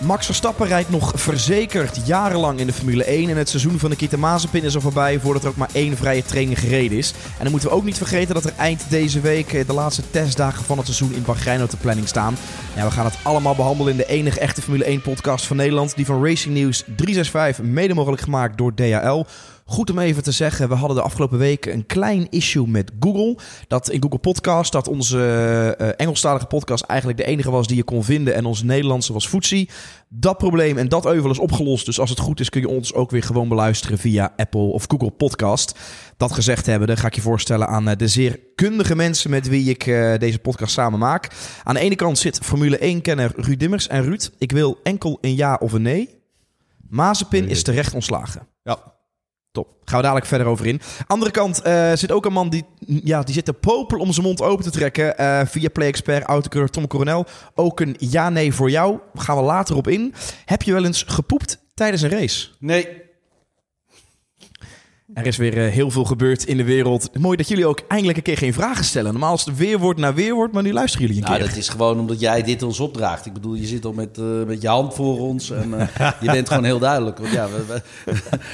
Max Verstappen rijdt nog verzekerd jarenlang in de Formule 1 en het seizoen van de Kita Mazepin is al voorbij voordat er ook maar één vrije training gereden is. En dan moeten we ook niet vergeten dat er eind deze week eh, de laatste testdagen van het seizoen in Bahrein op de planning staan. Ja, we gaan het allemaal behandelen in de enige echte Formule 1 podcast van Nederland, die van Racing News 365, mede mogelijk gemaakt door DHL. Goed om even te zeggen, we hadden de afgelopen weken een klein issue met Google. Dat in Google Podcast, dat onze uh, Engelstalige podcast eigenlijk de enige was die je kon vinden. En onze Nederlandse was Footsie. Dat probleem en dat euvel is opgelost. Dus als het goed is kun je ons ook weer gewoon beluisteren via Apple of Google Podcast. Dat gezegd hebben, dan ga ik je voorstellen aan de zeer kundige mensen met wie ik uh, deze podcast samen maak. Aan de ene kant zit Formule 1-kenner Ruud Dimmers. En Ruud, ik wil enkel een ja of een nee. Mazepin is terecht ontslagen. Ja, Top. Gaan we dadelijk verder over in. Andere kant uh, zit ook een man die, ja, die zit te popelen om zijn mond open te trekken. Uh, via Play-Expert, autocoureur Tom Coronel. Ook een ja-nee voor jou. Gaan we later op in. Heb je wel eens gepoept tijdens een race? Nee. Er is weer uh, heel veel gebeurd in de wereld. Mooi dat jullie ook eindelijk een keer geen vragen stellen. Normaal is het weerwoord naar weerwoord, maar nu luisteren jullie een nou, keer. dat is gewoon omdat jij dit ons opdraagt. Ik bedoel, je zit al met, uh, met je hand voor ons en uh, je bent gewoon heel duidelijk. Want ja, we, we,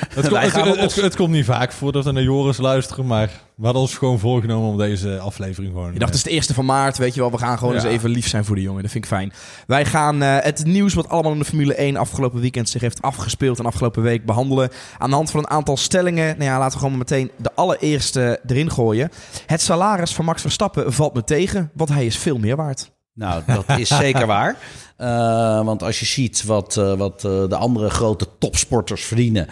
het, kom, het, het, het, komt niet vaak voor dat we naar Joris luisteren, maar we hadden ons gewoon voorgenomen om deze aflevering gewoon... Je dacht, het is de eerste van maart, weet je wel. We gaan gewoon ja. eens even lief zijn voor de jongen. Dat vind ik fijn. Wij gaan uh, het nieuws wat allemaal in de Formule 1 afgelopen weekend zich heeft afgespeeld en afgelopen week behandelen. Aan de hand van een aantal stellingen. Nou ja, laten we gewoon meteen de allereerste erin gooien. Het salaris van Max Verstappen valt me tegen, want hij is veel meer waard. Nou, dat is zeker waar. Uh, want als je ziet wat, uh, wat uh, de andere grote topsporters verdienen,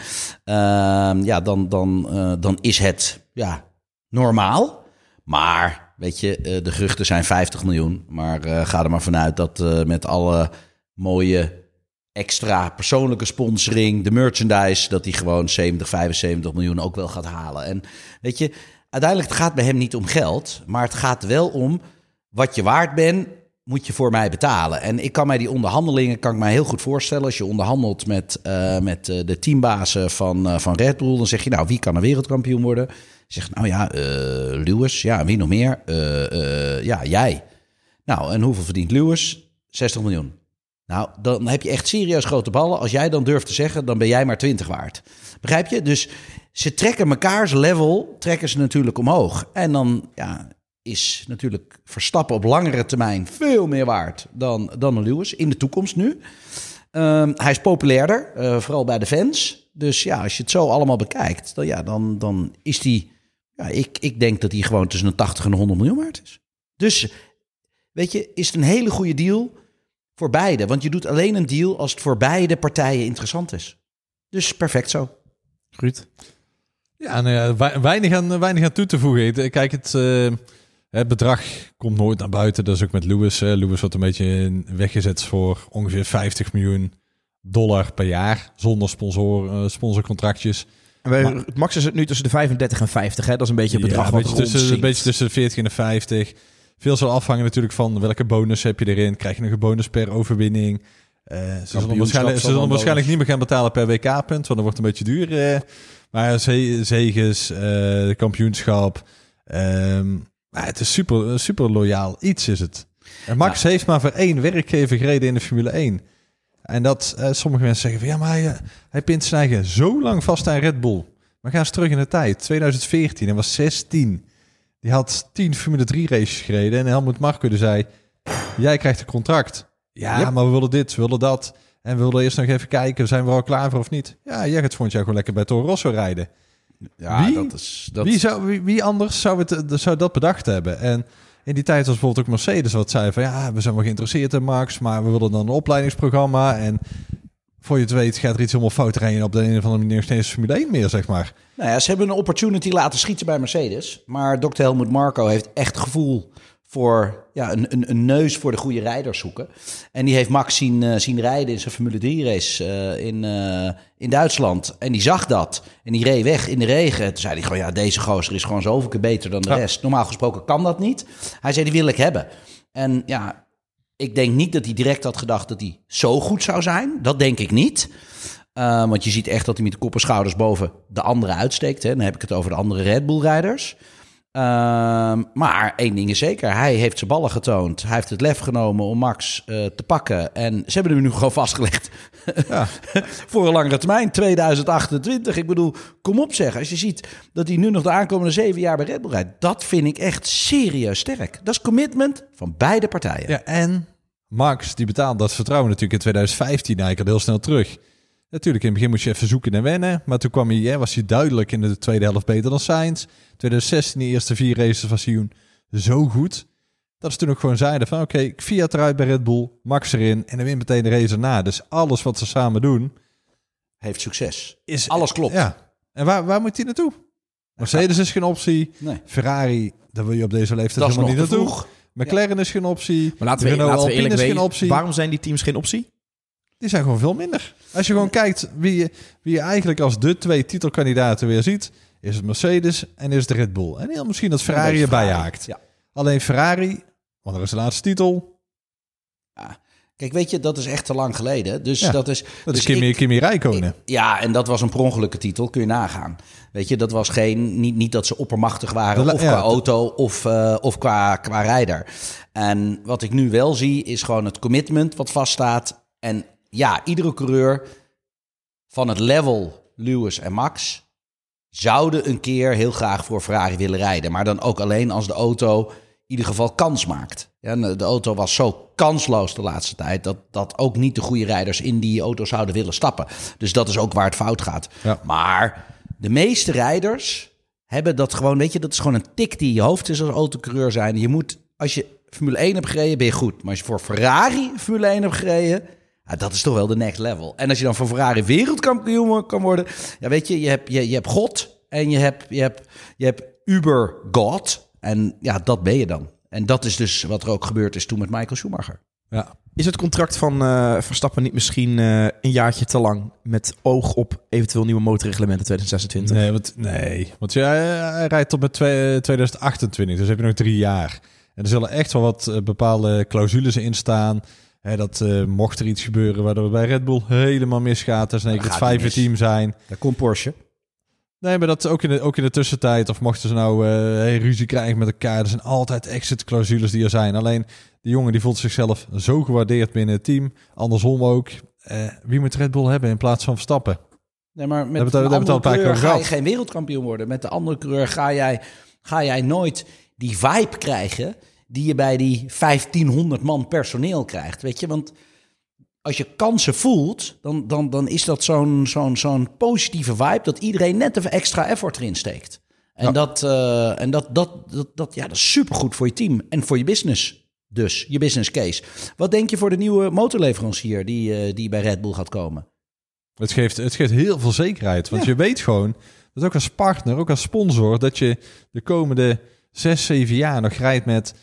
ehm, ja, dan, dan, dan is het ja, normaal. Maar, weet je, de geruchten zijn 50 miljoen. Maar ga er maar vanuit dat met alle mooie extra persoonlijke sponsoring, de merchandise, dat hij gewoon 70, 75 miljoen ook wel gaat halen. En weet je, uiteindelijk het gaat bij hem niet om geld, maar het gaat wel om wat je waard bent moet je voor mij betalen. En ik kan mij die onderhandelingen kan ik mij heel goed voorstellen. Als je onderhandelt met, met de teambazen van, van Red Bull, dan zeg je nou wie kan een wereldkampioen worden? Zegt nou ja, Lewis, ja wie nog meer? ja jij. Nou en hoeveel verdient Lewis? 60 miljoen. Nou, dan heb je echt serieus grote ballen. Als jij dan durft te zeggen, dan ben jij maar 20 waard. Begrijp je? Dus ze trekken mekaars level, trekken ze natuurlijk omhoog. En dan, ja, is natuurlijk Verstappen op langere termijn veel meer waard dan, dan een Lewis. In de toekomst nu. Um, hij is populairder, uh, vooral bij de fans. Dus ja, als je het zo allemaal bekijkt, dan, ja, dan, dan is die... Ik, ik denk dat hij gewoon tussen een 80 en een 100 miljoen waard is. Dus, weet je, is het een hele goede deal voor beide. Want je doet alleen een deal als het voor beide partijen interessant is. Dus perfect zo. Ruud? Ja, nou ja weinig, aan, weinig aan toe te voegen. Kijk, het... Uh... Het bedrag komt nooit naar buiten. Dat is ook met Lewis. Hè. Lewis wordt een beetje weggezet voor ongeveer 50 miljoen dollar per jaar. Zonder sponsor, uh, sponsorcontractjes. Maar, max is het nu tussen de 35 en 50. Hè? Dat is een beetje het bedrag ja, een beetje tussen, een beetje tussen de 40 en de 50. Veel zal afhangen natuurlijk van welke bonus heb je erin. Krijg je nog een bonus per overwinning? Uh, ze zullen waarschijnlijk, ze zullen waarschijnlijk niet meer gaan betalen per WK-punt. Want dat wordt een beetje duur. Uh, maar zegens, uh, kampioenschap... Um, maar het is super, super loyaal iets is het. En Max ja. heeft maar voor één werkgever gereden in de Formule 1. En dat uh, sommige mensen zeggen van ja, maar hij, uh, hij pint zijn eigen zo lang vast aan Red Bull. Maar gaan eens terug in de tijd. 2014, hij was 16. Die had 10 Formule 3 races gereden. En Helmut Marko zei, jij krijgt een contract. Ja, yep. maar we willen dit, we willen dat. En we willen eerst nog even kijken, zijn we al klaar voor of niet? Ja, jij gaat volgend jaar gewoon lekker bij Toro Rosso rijden. Ja, wie, dat is, dat... Wie, zou, wie, wie, anders zou, het, zou dat bedacht hebben? En in die tijd was bijvoorbeeld ook Mercedes wat zei van... ja, we zijn wel geïnteresseerd in Max, maar we willen dan een opleidingsprogramma. En voor je het weet gaat er iets helemaal fout rijden op de een of andere manier steeds Formule 1 meer, zeg maar. Nou ja, ze hebben een opportunity laten schieten bij Mercedes. Maar Dr. Helmut Marco heeft echt gevoel voor ja, een, een, een, neus voor de goede rijders zoeken. En die heeft Max zien, uh, zien rijden in zijn Formule 3 race uh, in, uh, in Duitsland. En die zag dat. En die reed weg in de regen. Toen zei hij gewoon, ja, deze gozer is gewoon zoveel keer beter dan de ja. rest. Normaal gesproken kan dat niet. Hij zei, die wil ik hebben. En ja, ik denk niet dat hij direct had gedacht dat hij zo goed zou zijn. Dat denk ik niet. Want je ziet echt dat hij met de kop en schouders boven de anderen uitsteekt. Hè. Dan heb ik het over de andere Red Bull-rijders. Ehm, maar één ding is zeker, hij heeft zijn ballen getoond. Hij heeft het lef genomen om Max uh, te pakken. En ze hebben hem nu gewoon vastgelegd ja. voor een langere termijn, 2028. Ik bedoel, kom op zeg, als je ziet dat hij nu nog de aankomende zeven jaar bij Red Bull rijdt. Dat vind ik echt serieus sterk. Dat is commitment van beide partijen. Ja, en Max, die betaalt dat vertrouwen natuurlijk in 2015 eigenlijk al heel snel terug. Natuurlijk, in het begin moest je even zoeken en wennen. Maar toen kwam hij, was hij duidelijk in de tweede helft beter dan Sainz. 2016, de eerste vier races was hij zo goed. Dat ze toen ook gewoon zeiden van oké, okay, Fiat eruit bij Red Bull, Max erin en dan win meteen de race erna. Dus alles wat ze samen doen... Heeft succes. Is, Alles klopt. Ja. En waar, waar moet hij naartoe? Mercedes is geen optie. Nee. Ferrari, daar wil je op deze leeftijd helemaal niet naartoe. McLaren is geen optie. Maar laten we, Renault laten we eerlijk is geen optie. Waarom zijn die teams geen optie? Die zijn gewoon veel minder. Als je gewoon kijkt wie je, wie je eigenlijk als de twee titelkandidaten weer ziet, is het Mercedes en is het Red Bull. En heel misschien dat Ferrari erbij haakt. Ja. Alleen Ferrari, want er is de laatste titel. Ja. Kijk, weet je, dat is echt te lang geleden. Dus dat is. Dat dus is Kimi, ik, Kimi. Ja, en dat was een per titel, kun je nagaan. Weet je, dat was geen. Niet, niet dat ze oppermachtig waren, of qua auto of, uh, of qua, qua rijder. En wat ik nu wel zie, is gewoon het commitment wat vaststaat. En ja, iedere coureur van het level Lewis en Max zouden een keer heel graag voor Ferrari willen rijden. Maar dan ook alleen als de auto in ieder geval kans maakt. Ja, de auto was zo kansloos de laatste tijd dat, dat ook niet de goede rijders in die auto zouden willen stappen. Dus dat is ook waar het fout gaat. Maar de meeste rijders hebben dat gewoon, weet je, dat is gewoon een tik die je hoofd is als autocoureur zijn. Je moet, als je Formule 1 hebt gereden, ben je goed. Maar als je voor Ferrari Formule 1 hebt gereden, ja, dat is toch wel de next level. En als je dan voor Ferrari wereldkampioen kan worden, ja, weet je, je hebt, je, je hebt God en je hebt, je hebt, je hebt Uber God. En ja, dat ben je dan. En dat is dus wat er ook gebeurd is toen met Michael Schumacher. Ja. Is het contract van uh, Verstappen niet misschien uh, een jaartje te lang met oog op eventueel nieuwe motorreglementen 2026? Nee, want, nee, want ja, hij rijdt tot met 2028, dus heb je nog drie jaar. En er zullen echt wel wat uh, bepaalde clausules in staan. Hè, dat uh, mocht er iets gebeuren waardoor het bij Red Bull helemaal misgaat. Dan zeker het vijfde team zijn. Daar komt Porsche. Nee, maar dat ook in de, ook in de tussentijd. Of mochten ze nou uh, ruzie krijgen met elkaar. Er zijn altijd exit-clausules die er zijn. Alleen die jongen die voelt zichzelf zo gewaardeerd binnen het team. Andersom ook. Uh, wie moet Red Bull hebben in plaats van Verstappen? Nee, maar met de andere coureur ga je geen wereldkampioen worden. Met de andere coureur ga jij, ga jij nooit die vibe krijgen die je bij die 1500 man personeel krijgt. Weet je, want als je kansen voelt, dan, dan, dan is dat zo'n zo'n zo'n positieve vibe dat iedereen net even extra effort erin steekt. En, dat, uh, en dat, dat, dat, dat, ja, dat is supergoed voor je team en voor je business. Dus je business case. Wat denk je voor de nieuwe motorleverancier die, uh, die bij Red Bull gaat komen? Het geeft, het geeft heel veel zekerheid. Want je weet gewoon dat ook als partner, ook als sponsor, dat je de komende zes, zeven jaar nog rijdt met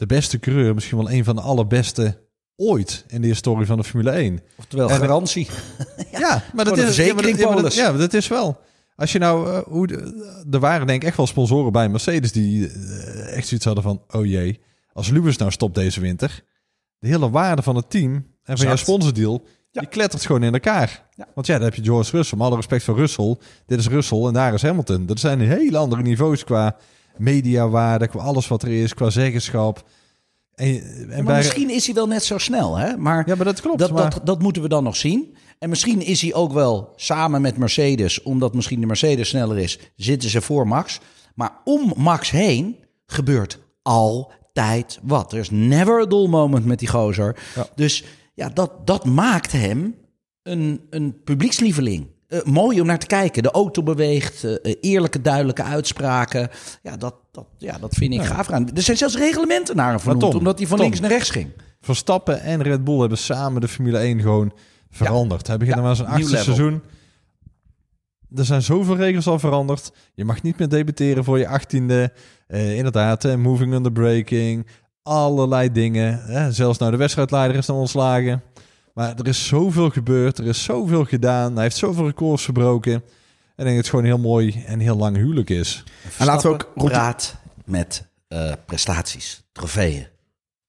de beste coureur, misschien wel een van de allerbeste ooit in de historie van de Formule 1. Oftewel en, garantie. ja, maar dat is ja, maar dat, ja, dat, ja, dat is wel. Als je nou, uh, hoe er waren denk ik echt wel sponsoren bij Mercedes die uh, echt zoiets hadden van, oh jee, als Lewis nou stopt deze winter, de hele waarde van het team en van jouw sponsordeal, die klettert gewoon in elkaar. Want ja, dan heb je George Russell, met alle respect voor Russell, dit is Russell en daar is Hamilton. Dat zijn hele andere niveaus qua mediawaarde, qua alles wat er is, qua zeggenschap. En, misschien is hij wel net zo snel, hè? Maar, ja, maar dat klopt. Dat, maar... dat, dat moeten we dan nog zien. En misschien is hij ook wel samen met Mercedes, omdat misschien de Mercedes sneller is, zitten ze voor Max. Maar om Max heen gebeurt altijd wat. Er is never a dull moment met die gozer. Dus ja, dat, dat maakt hem een, een publiekslieveling. Uh, mooi om naar te kijken. De auto beweegt, uh, eerlijke, duidelijke uitspraken. Ja, dat, dat, ja, dat vind ik gaaf aan. Er zijn zelfs reglementen naar hem vernoemd, omdat hij van links naar rechts ging. Verstappen en Red Bull hebben samen de Formule 1 gewoon veranderd. Hij begint ja, maar zijn achtste seizoen. Er zijn zoveel regels al veranderd. Je mag niet meer debuteren voor je achttiende. Uh, inderdaad, moving under braking. Allerlei dingen. zelfs nou de wedstrijdleider is dan ontslagen. Maar er is zoveel gebeurd, er is zoveel gedaan. Hij heeft zoveel records verbroken. En ik denk dat het gewoon heel mooi en heel lang huwelijk is. En laten we ook praat met uh, prestaties, trofeeën.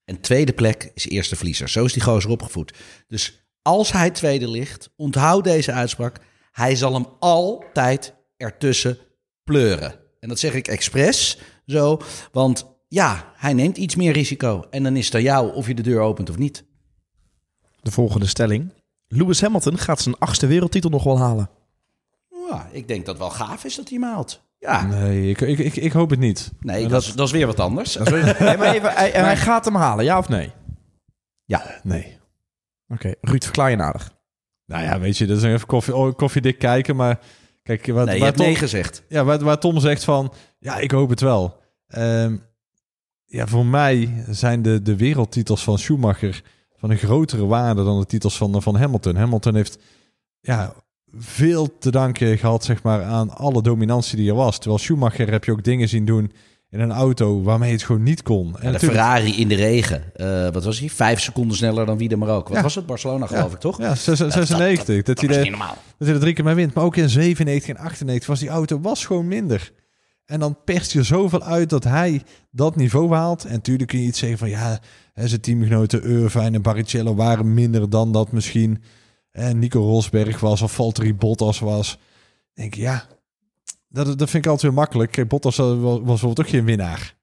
En tweede plek is eerste verliezer. Zo is die gozer opgevoed. Dus als hij tweede ligt, onthoud deze uitspraak. Hij zal hem altijd ertussen pleuren. En dat zeg ik expres, zo. Want ja, hij neemt iets meer risico. En dan is het aan jou of je de deur opent of niet. De volgende stelling. Lewis Hamilton gaat zijn achtste wereldtitel nog wel halen. Ja, ik denk dat wel gaaf is dat hij hem haalt. Ja. Nee, ik, ik, ik, ik hoop het niet. Nee, dat, is, dat is weer wat anders. Dat is weer- Nee, maar even, hij, hij gaat hem halen, ja of nee? Ja. Nee. Oké, Ruud, verklaar je nadig. Nou ja, weet je, dat is even koffie, oh, koffiedik kijken. Maar kijk, wat, Nee, je waar, hebt Tom, nee gezegd. ja, waar, waar Tom zegt van... Ja, ik hoop het wel. Ehm, ja, voor mij zijn de, de wereldtitels van Schumacher... van een grotere waarde dan de titels van, van Hamilton. Hamilton heeft ja, veel te danken gehad zeg maar, aan alle dominantie die er was. Terwijl Schumacher heb je ook dingen zien doen in een auto waarmee het gewoon niet kon. En de Ferrari in de regen. Eh, wat was hij? Vijf seconden sneller dan wie er maar ook. Wat Ja. was het? Barcelona geloof ik, toch? Ja, 96. Dat, Dat normaal. dat hij er drie keer mee wint. Maar ook in 97 en 98 was die auto was gewoon minder. En dan perst je zoveel uit dat hij dat niveau haalt. En natuurlijk kun je iets zeggen van ja, zijn teamgenoten Irvine en Barrichello waren minder dan dat misschien. En Nico Rosberg was of Valtteri Bottas was. Ik denk ja, dat, dat vind ik altijd weer makkelijk. Kijk, Bottas was, was bijvoorbeeld ook geen winnaar.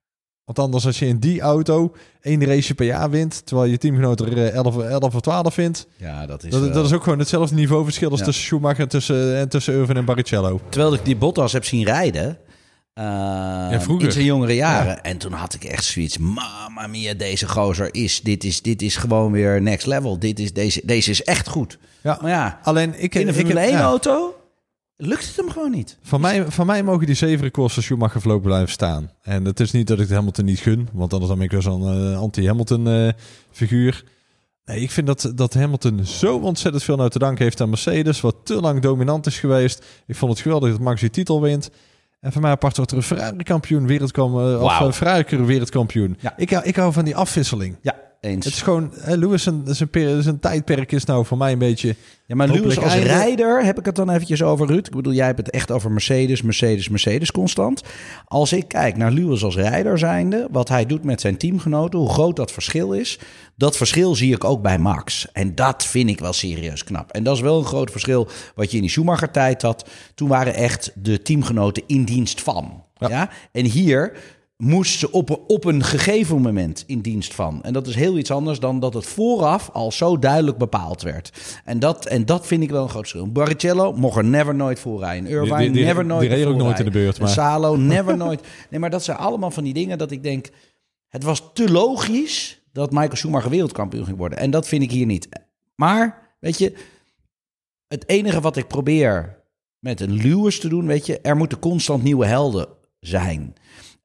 Want anders als je in die auto één race per jaar wint, terwijl je teamgenoot er eh, 11, 11 of 12 vindt, Ja, dat is, dat, wel- dat is ook gewoon hetzelfde niveauverschil als Ja. tussen Schumacher en tussen, en tussen Irvine en Barrichello. Terwijl ik die Bottas heb zien rijden. Eh, vroeger. In zijn jongere jaren. En toen had ik echt zoiets. Mamma mia, deze gozer is. Dit is, dit is gewoon weer next level. Dit is, deze, deze is echt goed. Ja. Maar ja, Alleen ik in een Formule ja. 1 auto lukt het hem gewoon niet. Van mij, van mij mogen die zeven records van Schumacher voorlopig blijven staan. En het is niet dat ik het Hamilton niet gun, want anders dan ben ik weer zo'n eh, anti-Hamilton eh, figuur. Nee, ik vind dat, dat Hamilton zo ontzettend veel nou te danken heeft aan Mercedes, wat te lang dominant is geweest. Ik vond het geweldig dat Max die titel wint. En voor mij apart wordt er een Ferrari-kampioen, wereldkampioen, of een Ferrari wereldkampioen. Ja. Ik, hou- ik hou van die afwisseling. Ja, eens. Het is gewoon, hè, Lewis, peri- zijn tijdperk is nou voor mij een beetje... Ja, maar Lewis als einde- rijder heb ik het dan eventjes over, Ruud. Ik bedoel, jij hebt het echt over Mercedes, Mercedes, Mercedes constant. Als ik kijk naar Lewis als rijder zijnde, wat hij doet met zijn teamgenoten, hoe groot dat verschil is, dat verschil zie ik ook bij Max. En dat vind ik wel serieus knap. En dat is wel een groot verschil wat je in die Schumacher-tijd had. Toen waren echt de teamgenoten in dienst van. Ja. En hier moest ze op, op een gegeven moment in dienst van. En dat is heel iets anders dan dat het vooraf al zo duidelijk bepaald werd. En dat, en dat vind ik wel een groot verschil. Barrichello mocht er never nooit voor rijden. Irvine Die- die- die- never die nooit reed ook ervoor nooit in de beurt, maar- Salo never nooit. Nee, maar dat zijn allemaal van die dingen dat ik denk... Het was te logisch dat Michael Schumacher wereldkampioen ging worden. En dat vind ik hier niet. Maar, weet je... Het enige wat ik probeer met een Lewis te doen, weet je... Er moeten constant nieuwe helden zijn.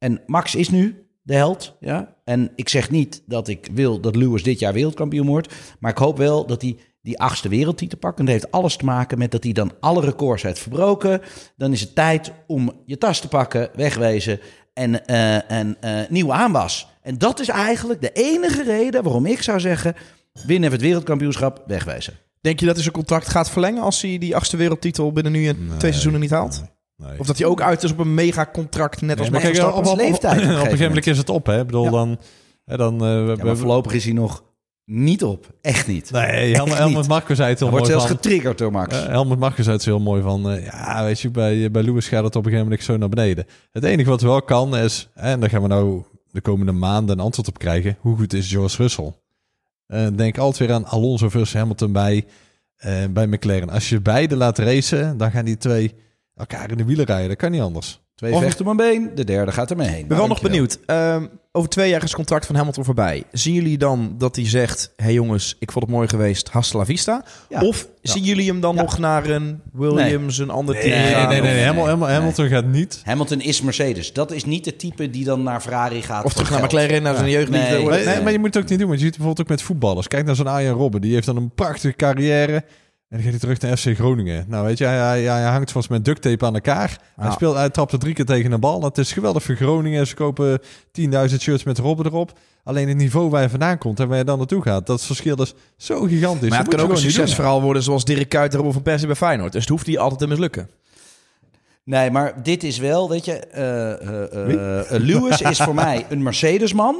En Max is nu de held, ja. En ik zeg niet dat ik wil dat Lewis dit jaar wereldkampioen wordt. Maar ik hoop wel dat hij die achtste wereldtitel pakt. En dat heeft alles te maken met dat hij dan alle records heeft verbroken. Dan is het tijd om je tas te pakken, wegwezen en, eh en eh, nieuw aanwas. En dat is eigenlijk de enige reden waarom ik zou zeggen... winnen even het wereldkampioenschap, wegwezen. Denk je dat hij zijn contract gaat verlengen als hij die achtste wereldtitel binnen nu en twee seizoenen niet haalt? Nee. Of dat hij ook uit is op een megacontract, net als Max kijk, op, op, op, leeftijd op een op een gegeven moment is het op, hè? Ik bedoel, Ja. dan... Hè, dan eh, Ja, maar voorlopig is hij nog niet op. Echt niet. Nee, Helmut, Echt Helmut. Marko zei het heel wordt mooi zelfs van... getriggerd door Max. eh, Helmut Marko zei het heel mooi van... eh, ja, weet je, bij, bij Lewis gaat het op een gegeven moment zo naar beneden. Het enige wat wel kan is... En daar gaan we nou de komende maanden een antwoord op krijgen. Hoe goed is George Russell? Eh, denk altijd weer aan Alonso versus Hamilton bij, eh, bij McLaren. Als je beide laat racen, dan gaan die twee elkaar in de wielen rijden. Dat kan niet anders. Twee Of- vechten om een been, de derde gaat ermee heen. Ik ben wel nog benieuwd. Ehm, over twee jaar is het contract van Hamilton voorbij. Zien jullie dan dat hij zegt... hey jongens, ik vond het mooi geweest. Hasta la vista. Ja. Of zien jullie hem dan Ja. nog naar een Williams, een ander team Nee, gaan? nee, nee. Of, nee. Hamil- nee. Hamil- Hamilton gaat niet... Hamilton is Mercedes. Dat is niet de type die dan naar Ferrari gaat. of terug naar. McLaren, naar zijn. Maar, nee, maar je moet het ook niet doen. Want je ziet bijvoorbeeld ook met voetballers. Kijk naar zo'n Arjen Robben. Die heeft dan een prachtige carrière. En dan gaat hij terug naar FC Groningen. Nou, weet je, hij, hij, hij hangt vast met duct tape aan elkaar. Hij, Ja. speelt, hij trapt er drie keer tegen een bal. Dat is geweldig voor Groningen. Ze kopen 10.000 shirts met Robben erop. Alleen het niveau waar je vandaan komt en waar je dan naartoe gaat. Dat verschil is zo gigantisch. Maar Dat het kan ook een succesverhaal worden zoals Dirk Kuyt Robin van Persie bij Feyenoord. Dus het hoeft niet altijd te mislukken. Nee, maar dit is wel, weet je... eh, eh, eh, eh, Lewis is voor mij een Mercedes-man.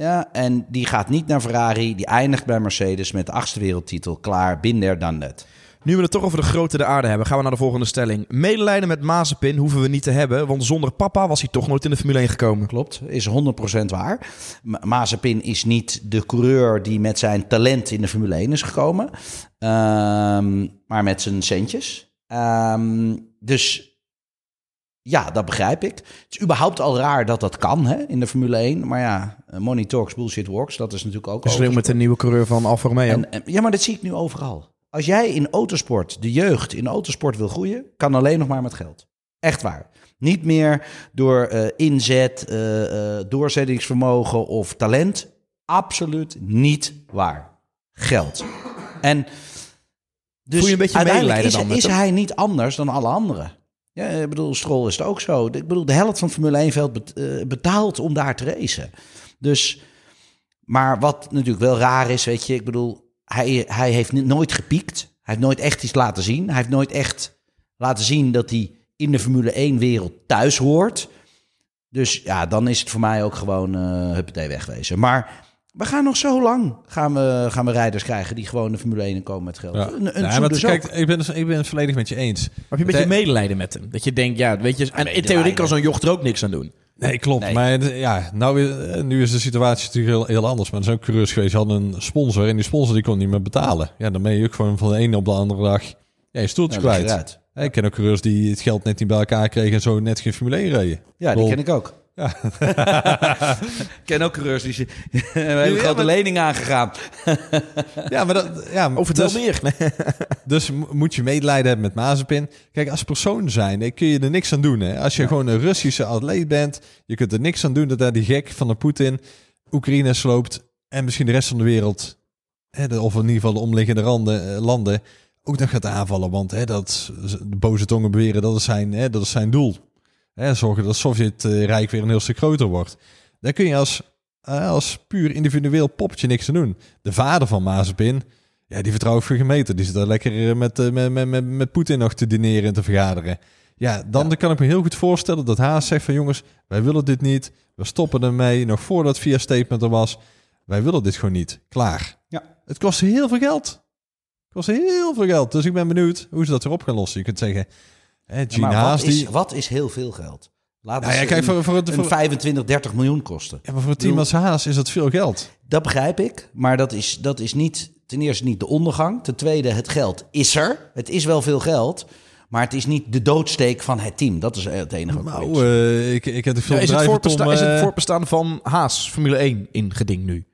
Ja, en die gaat niet naar Ferrari. Die eindigt bij Mercedes met de achtste wereldtitel. Klaar, binder dan net. Nu we het toch over de grote de aarde hebben, gaan we naar de volgende stelling. Medelijden met Mazepin hoeven we niet te hebben, want zonder papa was hij toch nooit in de Formule 1 gekomen. Klopt, is 100% waar. Ma- Mazepin is niet de coureur die met zijn talent in de Formule 1 is gekomen, ehm, maar met zijn centjes. Ehm, dus ja, dat begrijp ik. Het is überhaupt al raar dat dat kan hè, in de Formule 1. Maar ja, eh, money talks, bullshit works. Dat is natuurlijk ook Schreeuw met de nieuwe coureur van Alfa Romeo. En, en- ja, maar dat zie ik nu overal. Als jij in autosport, de jeugd in autosport wil groeien, kan alleen nog maar met geld. Echt waar. Niet meer door eh, inzet, eh, doorzettingsvermogen of talent. Absoluut niet waar. Geld. En dus Voel je een beetje uiteindelijk is, dan is hij niet anders dan alle anderen. Ja, ik bedoel, Stroll is het ook zo. Ik bedoel, de helft van Formule 1-veld bet- eh, betaalt om daar te racen. Dus, maar wat natuurlijk wel raar is, weet je, ik bedoel, hij, hij heeft nooit gepiekt. Hij heeft nooit echt iets laten zien. Hij heeft nooit echt laten zien dat hij in de Formule 1-wereld thuis hoort. Dus ja, dan is het voor mij ook gewoon eh huppatee wegwezen. Maar we gaan nog zo lang gaan we, gaan we rijders krijgen die gewoon de Formule 1 in komen met geld. Ja. Een, een Ja, maar dus kijk, ik ben, ik ben het volledig met je eens. Maar heb je een beetje Nee. medelijden met hem? Dat je denkt, ja, weet je, en in theorie kan zo'n jocht er ook niks aan doen. Nee, klopt. Nee. Maar d- ja, nou, weer- eh, nu is de situatie natuurlijk heel, heel anders. Maar er zijn ook coureurs geweest, die hadden een sponsor en die sponsor die kon niet meer betalen. Ja, dan ben je ook gewoon van de ene op de andere dag ja, je stoeltje je kwijt. Ja, Ik ken ook coureurs die het geld net niet bij elkaar kregen en zo net geen Formule 1 reden. Ja, die ken ik ook. Ja. ik ken ook coureurs die ze- we hebben een Ja, grote maar- lening aangegaan. Ja, maar dat, ja, Of vertel dus, meer. Dus mo- moet je medelijden hebben met Mazepin. Kijk, als persoon zijn, hè, kun je er niks aan doen. Hè? Als je gewoon een Russische atleet bent, je kunt er niks aan doen dat daar die gek van de Poetin Oekraïne sloopt en misschien de rest van de wereld, hè, of in ieder geval de omliggende randen, eh, landen, ook nog gaat aanvallen. Want hè, dat, de boze tongen beweren dat is zijn, hè, dat is zijn doel. Hè, zorgen dat het Sovjet-rijk weer een heel stuk groter wordt. Daar kun je als, eh, als puur individueel poppetje niks aan doen. De vader van Mazepin, ja, die vertrouw ik voor gemeten. Die zit daar lekker eh, met, eh, met, met, met, met Poetin nog te dineren en te vergaderen. Ja, dan kan ik me heel goed voorstellen dat Haas zegt van jongens, wij willen dit niet. We stoppen ermee, nog voordat via statement er was. Wij willen dit gewoon niet. Klaar. Ja. Het kost heel veel geld. Het kost heel veel geld. Dus ik ben benieuwd hoe ze dat erop gaan lossen. Je kunt zeggen, hè, Gene wat, is, wat is heel veel geld? Laat Nou eens ja, kijk, voor, voor, het, een voor, 25, 30 miljoen kosten. ja, maar voor een team als Haas is dat veel geld. Dat begrijp ik, maar dat is, dat is niet, ten eerste niet de ondergang. Ten tweede, het geld is er. Het is wel veel geld, maar het is niet de doodsteek van het team. Dat is het enige wat ik Nou, eh, ik, ik heb de veel is, het is het eh, voortbestaan van Haas Formule 1 in geding nu?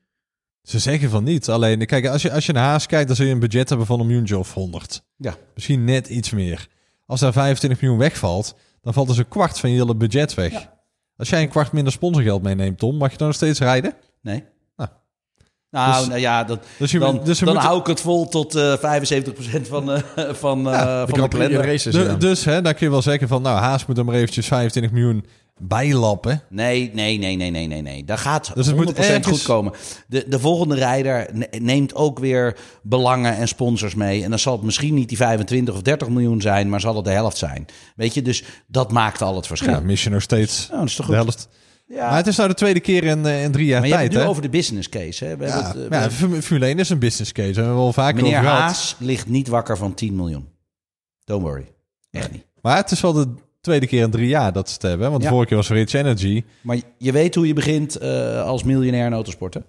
Ze zeggen van niet. Alleen, kijk, als je, als je naar Haas kijkt, dan zul je een budget hebben van een miljoen of 100. Ja. Misschien net iets meer. Als daar 25 miljoen wegvalt, dan valt dus een kwart van je hele budget weg. Als jij een kwart minder sponsorgeld meeneemt, Tom, mag je dan nog steeds rijden? Nee. Nou. Nou, Dus- nou ja, dat, Dus je, dan, dus dan moeten- hou ik het vol tot eh 75% van, eh van, eh van de races. de- ja. dus hè, dan kun je wel zeggen van, nou, Haas moet er maar eventjes 25 miljoen bijlappen. Nee, nee, nee, nee, nee, nee, nee. Dat gaat Dus het 100% moet ergens- goed komen. De, de volgende rijder ne- neemt ook weer belangen en sponsors mee. En dan zal het misschien niet die 25 of 30 miljoen zijn, maar zal het de helft zijn. Weet je, dus dat maakt al het verschil. Ja, mis je nog steeds Nou, dat is toch de goed? helft. Ja. Maar het is nou de tweede keer in, eh, in drie jaar Maar tijd, het nu hè? over de business case. Hè? We hebben Ja, het, eh, maar ja, Formule 1 is een business case. Daar hebben we wel vaker meneer over. Haas ligt niet wakker van 10 miljoen. Don't worry. Echt niet. Maar het is wel de tweede keer in drie jaar dat ze het hebben. Want de Ja. vorige keer was Rich Energy. Maar je weet hoe je begint eh, als miljonair in autosporten?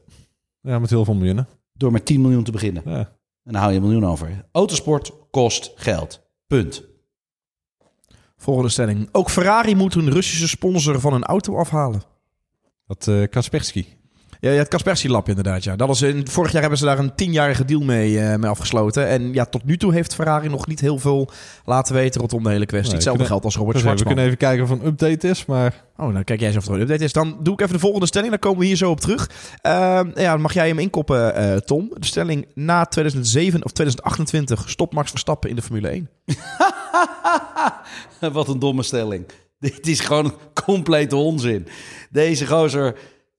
Ja, met heel veel miljoenen. Door met 10 miljoen te beginnen. Ja. En dan hou je een miljoen over. Autosport kost geld. Punt. Volgende stelling. Ook Ferrari moet een Russische sponsor van een auto afhalen. Dat eh Kaspersky. Ja, ja het Kaspersky Lab inderdaad. Ja. Dat is in, vorig jaar hebben ze daar een tienjarige deal mee, eh, mee afgesloten. En ja, tot nu toe heeft Ferrari nog niet heel veel laten weten rondom de hele kwestie. Nee, Hetzelfde kunnen- geldt als Robert Dus we kunnen even kijken of er een update is. Maar Oh, dan kijk jij eens of er een update is. Dan doe ik even de volgende stelling. Dan komen we hier zo op terug. Ehm, ja, mag jij hem inkoppen, eh, Tom. De stelling na 2007 of 2028 stopt Max Verstappen in de Formule 1. Wat een domme stelling. Dit is gewoon complete onzin. Deze gozer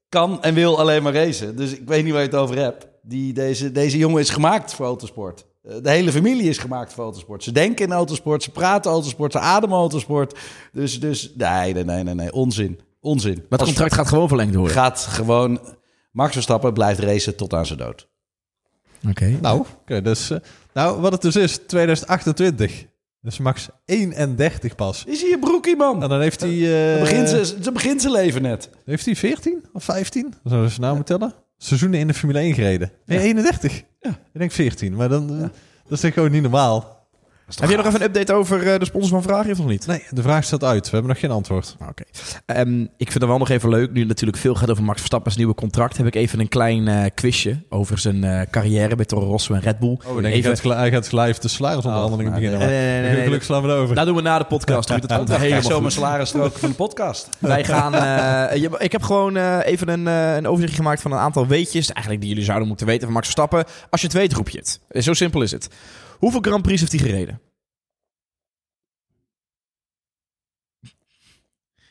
kan en wil alleen maar racen. Dus ik weet niet waar je het over hebt. Die, deze, deze jongen is gemaakt voor autosport. Eh, De hele familie is gemaakt voor autosport. Ze denken in autosport, ze praten autosport, ze ademen autosport. Dus, dus nee, nee, nee, nee, nee. onzin. Onzin. Maar het Als- contract gaat gewoon verlengd worden. gaat gewoon... Max Verstappen blijft racen tot aan zijn dood. Oké. Nou, oké, dus, uh, nou, wat het dus is, 2028. Dus max 31 pas. Is hij een broekie, man? En dan heeft hij... Uh, dan begint ze, ze begint zijn leven net. Heeft hij 14 of 15? Zullen ze nou ja. tellen? Seizoenen in de Formule 1 gereden. Nee, ja. 31. Ja. Ik denk 14, maar dan... Uh, dat is gewoon niet normaal. Heb je nog even een update over uh, de sponsor van Vragen of nog niet? Nee, de vraag staat uit. We hebben nog geen antwoord. Oké. Okay. Um, ik vind het wel nog even leuk. Nu natuurlijk veel gaat over Max Verstappen's nieuwe contract. Heb ik even een klein uh, quizje over zijn uh, carrière bij Toro Rosso en Red Bull. Oh, denk even... hij gaat live de salarisonderhandelingen oh, beginnen. Nee, nee, nee, nee, Gelukkig slaan we over. Dat doen we na de podcast. Het komt helemaal zo mijn salaris stroken van de podcast. Wij gaan... je, ik heb gewoon even een, een overzicht gemaakt van een aantal weetjes. Eigenlijk die jullie zouden moeten weten van Max Verstappen. Als je het weet, roep je het. Zo simpel is het. Hoeveel Grand Prix heeft hij gereden?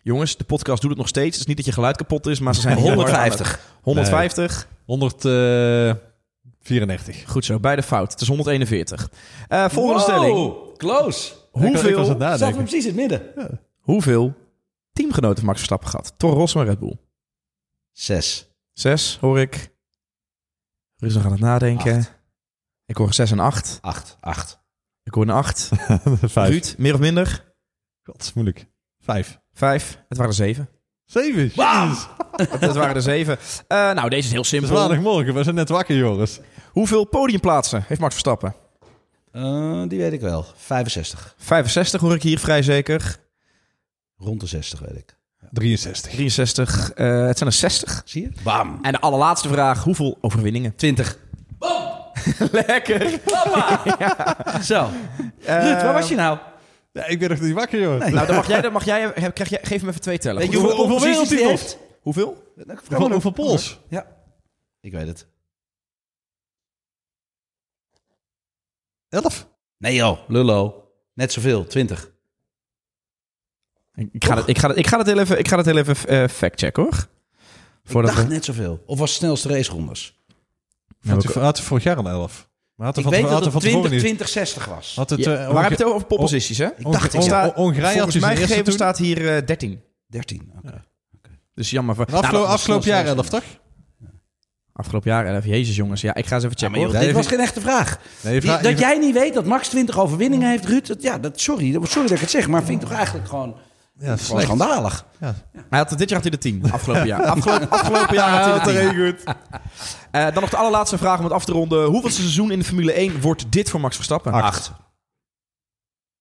Jongens, de podcast doet het nog steeds. Het is niet dat je geluid kapot is, maar ze zijn 150. 150. Nee, 134. Goed zo, bij de fout. Het is 141. Uh, volgende wow, stelling. Close. Hoeveel? Zat precies in het midden. Ja. Hoeveel teamgenoten Max Verstappen gehad? Toro Rosso en Red Bull. Zes. Zes, hoor ik. Rustig aan het nadenken. Acht. Ik hoor 6 en 8. 8. 8. Ik hoor een 8. Ruud, meer of minder? God, is moeilijk. 5. Vijf. Het waren er zeven. Zeven? het waren er zeven. Uh, nou, deze is heel simpel. Het is. We zijn net wakker, Joris. Hoeveel podiumplaatsen heeft Max Verstappen? Uh, die weet ik wel. 65. 65 hoor ik hier vrij zeker. Rond de 60 weet ik. 63. 63. Uh, het zijn er 60. Zie je? Bam. En de allerlaatste vraag. Hoeveel overwinningen? 20. Lekker. Papa. ja. Zo. Ruud, waar was je nou? Ja, ik ben nog niet wakker, joh. Nee. Nou, dan mag jij, dan mag jij krijg jij, geef hem even twee tellen. Weet je hoeveel, hoeveel wereldtitels heeft? Hoeveel? Hoeveel, hoeveel pols? Ja, ik weet het. Elf? Nee joh, lullo. Net zoveel, twintig. Ik ga, het, ik, ga het, ik ga het heel even, ik ga het heel even uh, fact-checken, hoor. Voordat ik dacht we... net zoveel. Of was het snelste racerondes? Had hij had vorig jaar een elf? Maar had er ik van, weet dat het 20, 2060 was. Had het, ja, uh, waar heb je het over popposities, hè? Ik dacht, ik sta, volgens mij gegeven staat hier uh, 13. 13, oké. Okay. Okay. Dus jammer. Voor, afgelopen, nou, afgelopen jaar 11, toch? Afgelopen jaar 11. Jezus, jongens. Ja, ik ga eens even checken. Ja, joh, dit was geen echte vraag. Nee, vraag dat jij niet weet dat Max 20 overwinningen heeft, Ruud. Dat, ja, dat, sorry, sorry dat ik het zeg, maar vind ik toch eigenlijk gewoon... Ja, dat is schandalig. Ja. Hij had, dit jaar had hij de 10, afgelopen jaar. Afgelopen, afgelopen jaar had hij de 10. goed. Uh, dan nog de allerlaatste vraag om het af te ronden. Hoeveel seizoen in de Formule 1 wordt dit voor Max Verstappen? Acht.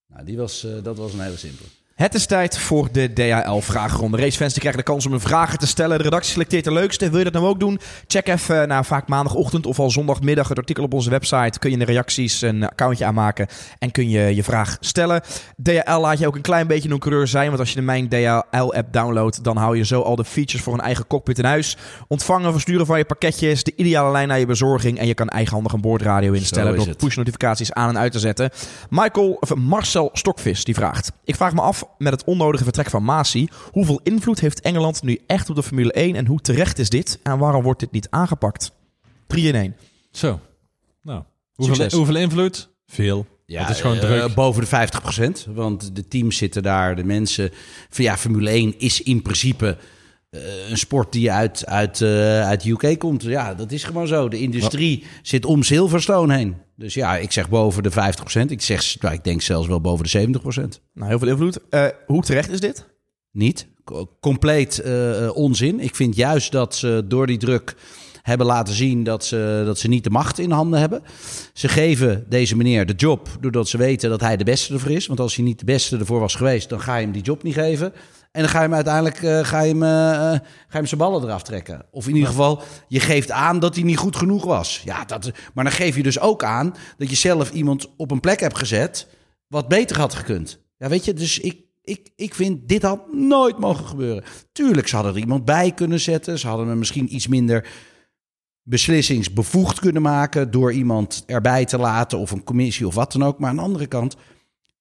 Nou, die was, uh, dat was een hele simpele. Het is tijd voor de DHL-vragenronde. Racefans die krijgen de kans om hun vragen te stellen. De redactie selecteert de leukste. Wil je dat nou ook doen? Check even, eh, nou, vaak maandagochtend of al zondagmiddag, het artikel op onze website. Kun je in de reacties een accountje aanmaken en kun je je vraag stellen. DHL laat je ook een klein beetje een coureur zijn, want als je de Mijn DHL-app downloadt, dan hou je zo al de features voor een eigen cockpit in huis. Ontvangen, versturen van je pakketjes, de ideale lijn naar je bezorging en je kan eigenhandig een boordradio instellen door push-notificaties aan en uit te zetten. Michael, of Marcel Stokvis, die vraagt. Ik vraag me af met het onnodige vertrek van Masi. Hoeveel invloed heeft Engeland nu echt op de Formule 1 en hoe terecht is dit? En waarom wordt dit niet aangepakt? 3 in 1. Zo. Nou, hoeveel, hoeveel invloed? Veel. Ja, het is gewoon druk. Uh, boven de 50% Want de teams zitten daar, de mensen. Ja, Formule 1 is in principe uh, een sport die uit, uit, uh, uit UK komt. Ja, dat is gewoon zo. De industrie zit om Silverstone heen. Dus ja, ik zeg boven de 50%. Ik, zeg, nou, ik denk zelfs wel boven de 70%. Nou, heel veel invloed. Uh, hoe terecht is dit? Niet. Compleet onzin. Ik vind juist dat ze door die druk hebben laten zien dat ze, dat ze niet de macht in handen hebben. Ze geven deze meneer de job doordat ze weten dat hij de beste ervoor is. Want als hij niet de beste ervoor was geweest, dan ga je hem die job niet geven. En dan ga je hem uiteindelijk uh, ga je hem, uh, ga je hem zijn ballen eraf trekken. Of in ieder geval, je geeft aan dat hij niet goed genoeg was. Ja, dat, maar dan geef je dus ook aan dat je zelf iemand op een plek hebt gezet wat beter had gekund. Ja, weet je, dus ik, ik, ik vind dit had nooit mogen gebeuren. Tuurlijk, ze hadden er iemand bij kunnen zetten. Ze hadden hem misschien iets minder beslissingsbevoegd kunnen maken door iemand erbij te laten of een commissie of wat dan ook. Maar aan de andere kant,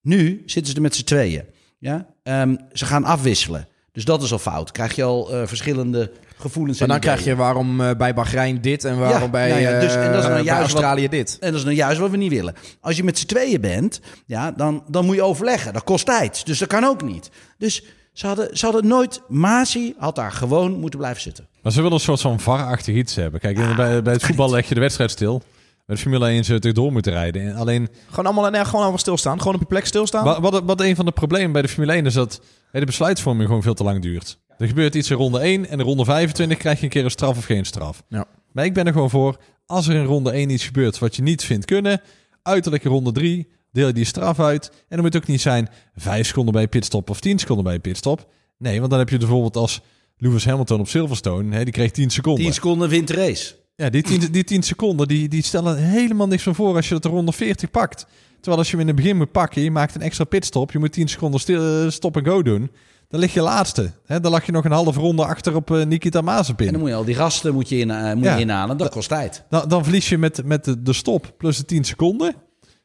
nu zitten ze er met z'n tweeën. Ja? Um, ze gaan afwisselen. Dus dat is al fout. Krijg je al uh, verschillende gevoelens. En dan krijg je waarom uh, bij Bahrein dit en waarom ja, bij, nou ja, dus, en dat is nou juist Australië wat, dit. En dat is nou juist wat we niet willen. Als je met z'n tweeën bent, ja, dan, dan moet je overleggen. Dat kost tijd. Dus dat kan ook niet. Dus ze hadden, ze hadden nooit... Masi had daar gewoon moeten blijven zitten. Maar ze willen een soort van varachtig iets hebben. Kijk, ah, bij, bij het voetbal leg je de wedstrijd stil. Met Formule 1 ze door moeten rijden. Alleen, gewoon allemaal nee, gewoon allemaal stilstaan. Gewoon op je plek stilstaan. Wat, wat, wat een van de problemen bij de Formule 1 is dat de besluitvorming gewoon veel te lang duurt. Er gebeurt iets in ronde 1 en in ronde 25 krijg je een keer een straf of geen straf. Ja. Maar ik ben er gewoon voor, als er in ronde 1 iets gebeurt wat je niet vindt kunnen, uiterlijk in ronde 3 deel je die straf uit. En dan moet het ook niet zijn 5 seconden bij pitstop of 10 seconden bij pitstop. Nee, want dan heb je bijvoorbeeld als Lewis Hamilton op Silverstone, hè, die kreeg 10 seconden. 10 seconden wint de race. Ja, die 10, die 10 seconden die, die stellen helemaal niks meer voor als je dat de ronde 40 pakt. Terwijl als je hem in het begin moet pakken, je maakt een extra pitstop, je moet 10 seconden stil, eh, stop en go doen. Dan lig je laatste. Hè? Dan lag je nog een halve ronde achter op uh, Nikita Mazepin. En dan moet je al die gasten moet je in, uh, moet je inhalen. Dat kost tijd. Dan, dan verlies je met, met de, de stop plus de 10 seconden.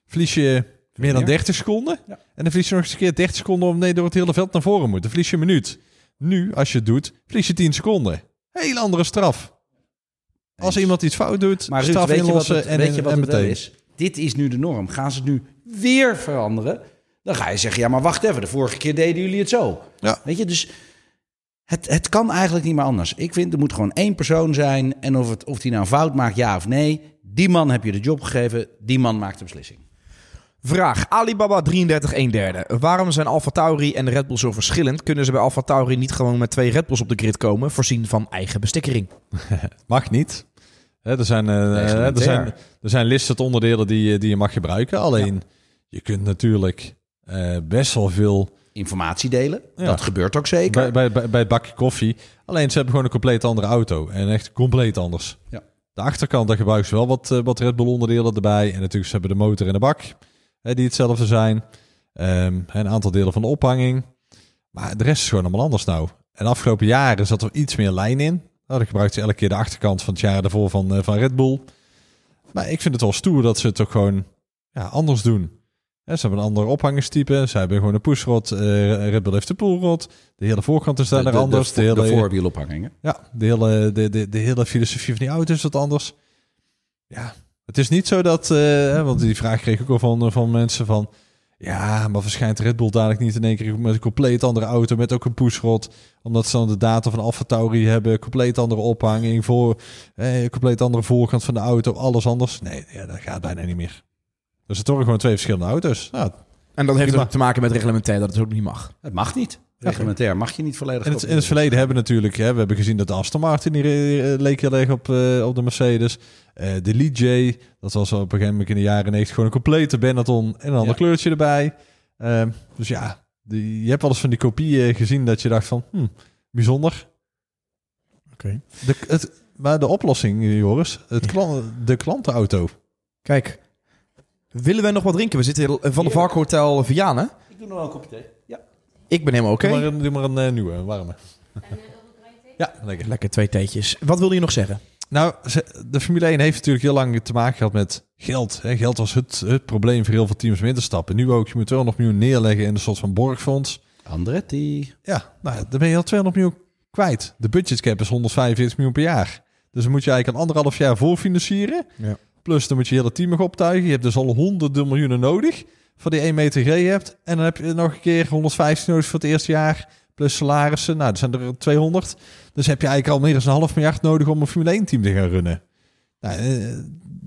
Verlies je meer dan 30 seconden. Ja. En dan verlies je nog eens een keer 30 seconden om nee, door het hele veld naar voren moet. Dan verlies je een minuut. Nu, als je het doet, verlies je 10 seconden. Heel andere straf. Als iemand iets fout doet, maar Ruud, straf weet inlossen je wat het, en, weet je wat en meteen. is? Dit is nu de norm. Gaan ze het nu weer veranderen? Dan ga je zeggen, ja, maar wacht even. De vorige keer deden jullie het zo. Ja. Weet je, dus het, het kan eigenlijk niet meer anders. Ik vind, er moet gewoon één persoon zijn. En of, het, of die nou een fout maakt, ja of nee. Die man heb je de job gegeven. Die man maakt de beslissing. Vraag Alibaba 33 1 derde. Waarom zijn Alfa Tauri en de Red Bull zo verschillend? Kunnen ze bij Alfa Tauri niet gewoon met twee Red Bulls op de grid komen, voorzien van eigen bestikkering? Mag niet. Er, zijn, uh, er, zijn, er zijn listed onderdelen die, die je mag gebruiken. Alleen, je kunt natuurlijk uh, best wel veel... Informatie delen. Dat gebeurt ook zeker. Bij, bij, bij het bakje koffie. Alleen, ze hebben gewoon een compleet andere auto. En echt compleet anders. Ja. De achterkant, daar gebruiken ze wel wat, uh, wat Red Bull onderdelen erbij. En natuurlijk, ze hebben de motor en de bak die hetzelfde zijn. Um, een aantal delen van de ophanging. Maar de rest is gewoon allemaal anders nou. En de afgelopen jaren zat er iets meer lijn in. Nou, dan gebruikt ze elke keer de achterkant van het jaar ervoor van, uh, van Red Bull. Maar ik vind het wel stoer dat ze het toch gewoon ja, anders doen. ze hebben een andere ophangingstype. Ze hebben gewoon een pushrod. Uh, Red Bull heeft de pullrod. De hele voorkant is daar anders. De, de, de, hele, voorwielophangingen. Ja, de hele, de, de, de hele filosofie van die auto is wat anders. Ja, het is niet zo dat, uh, want die vraag kreeg ik ook al van, eh, van mensen van, ja, maar verschijnt Red Bull dadelijk niet in één keer met een compleet andere auto met ook een pushrod, omdat ze dan de data van Alfa Tauri hebben, compleet andere ophanging voor, eh, compleet andere voorkant van de auto, alles anders. Nee, ja, dat gaat bijna niet meer. Dus het worden gewoon twee verschillende auto's. Nou, en dat heeft ook te maken met reglementair dat het ook niet mag. Het mag niet. Reglementair mag je niet volledig. In het, in het verleden hebben we natuurlijk, hè, we hebben gezien dat de Aston Martin die leek heel erg op, uh, op de Mercedes. Uh, de Lee J, dat was op een gegeven moment in de jaren 90 gewoon een complete Benetton en een ander kleurtje erbij. Uh, dus ja, die, je hebt wel eens van die kopieën gezien dat je dacht van, hm, bijzonder. Oké. Okay. Maar de oplossing, Joris, het klant, de klantenauto. Kijk, willen wij nog wat drinken? We zitten van de Varkhotel Vianen. Ik doe nog wel een kopje thee. Ja. Ik ben helemaal oké. Okay. Doe maar, doe maar een uh, nieuwe, een warme. ja, lekker. Lekker twee theetjes. Wat wilde je nog zeggen? Nou, de Formule 1 heeft natuurlijk heel lang te maken gehad met geld. Geld was het, het probleem voor heel veel teams om in te stappen. Nu ook, je moet wel nog miljoen neerleggen in een soort van borgfonds. Andretti. Ja, nou, dan ben je al 200 miljoen kwijt. De budgetcap is 145 miljoen per jaar. Dus dan moet je eigenlijk een anderhalf jaar voorfinancieren. Ja. Plus dan moet je hele team nog optuigen. Je hebt dus al honderden miljoenen nodig voor die 1 meter G hebt. En dan heb je nog een keer 115 nodig voor het eerste jaar. Plus salarissen. Nou, dat zijn er 200. Dus heb je eigenlijk al meer dan een half miljard nodig om een Formule 1 team te gaan runnen. Nou, eh,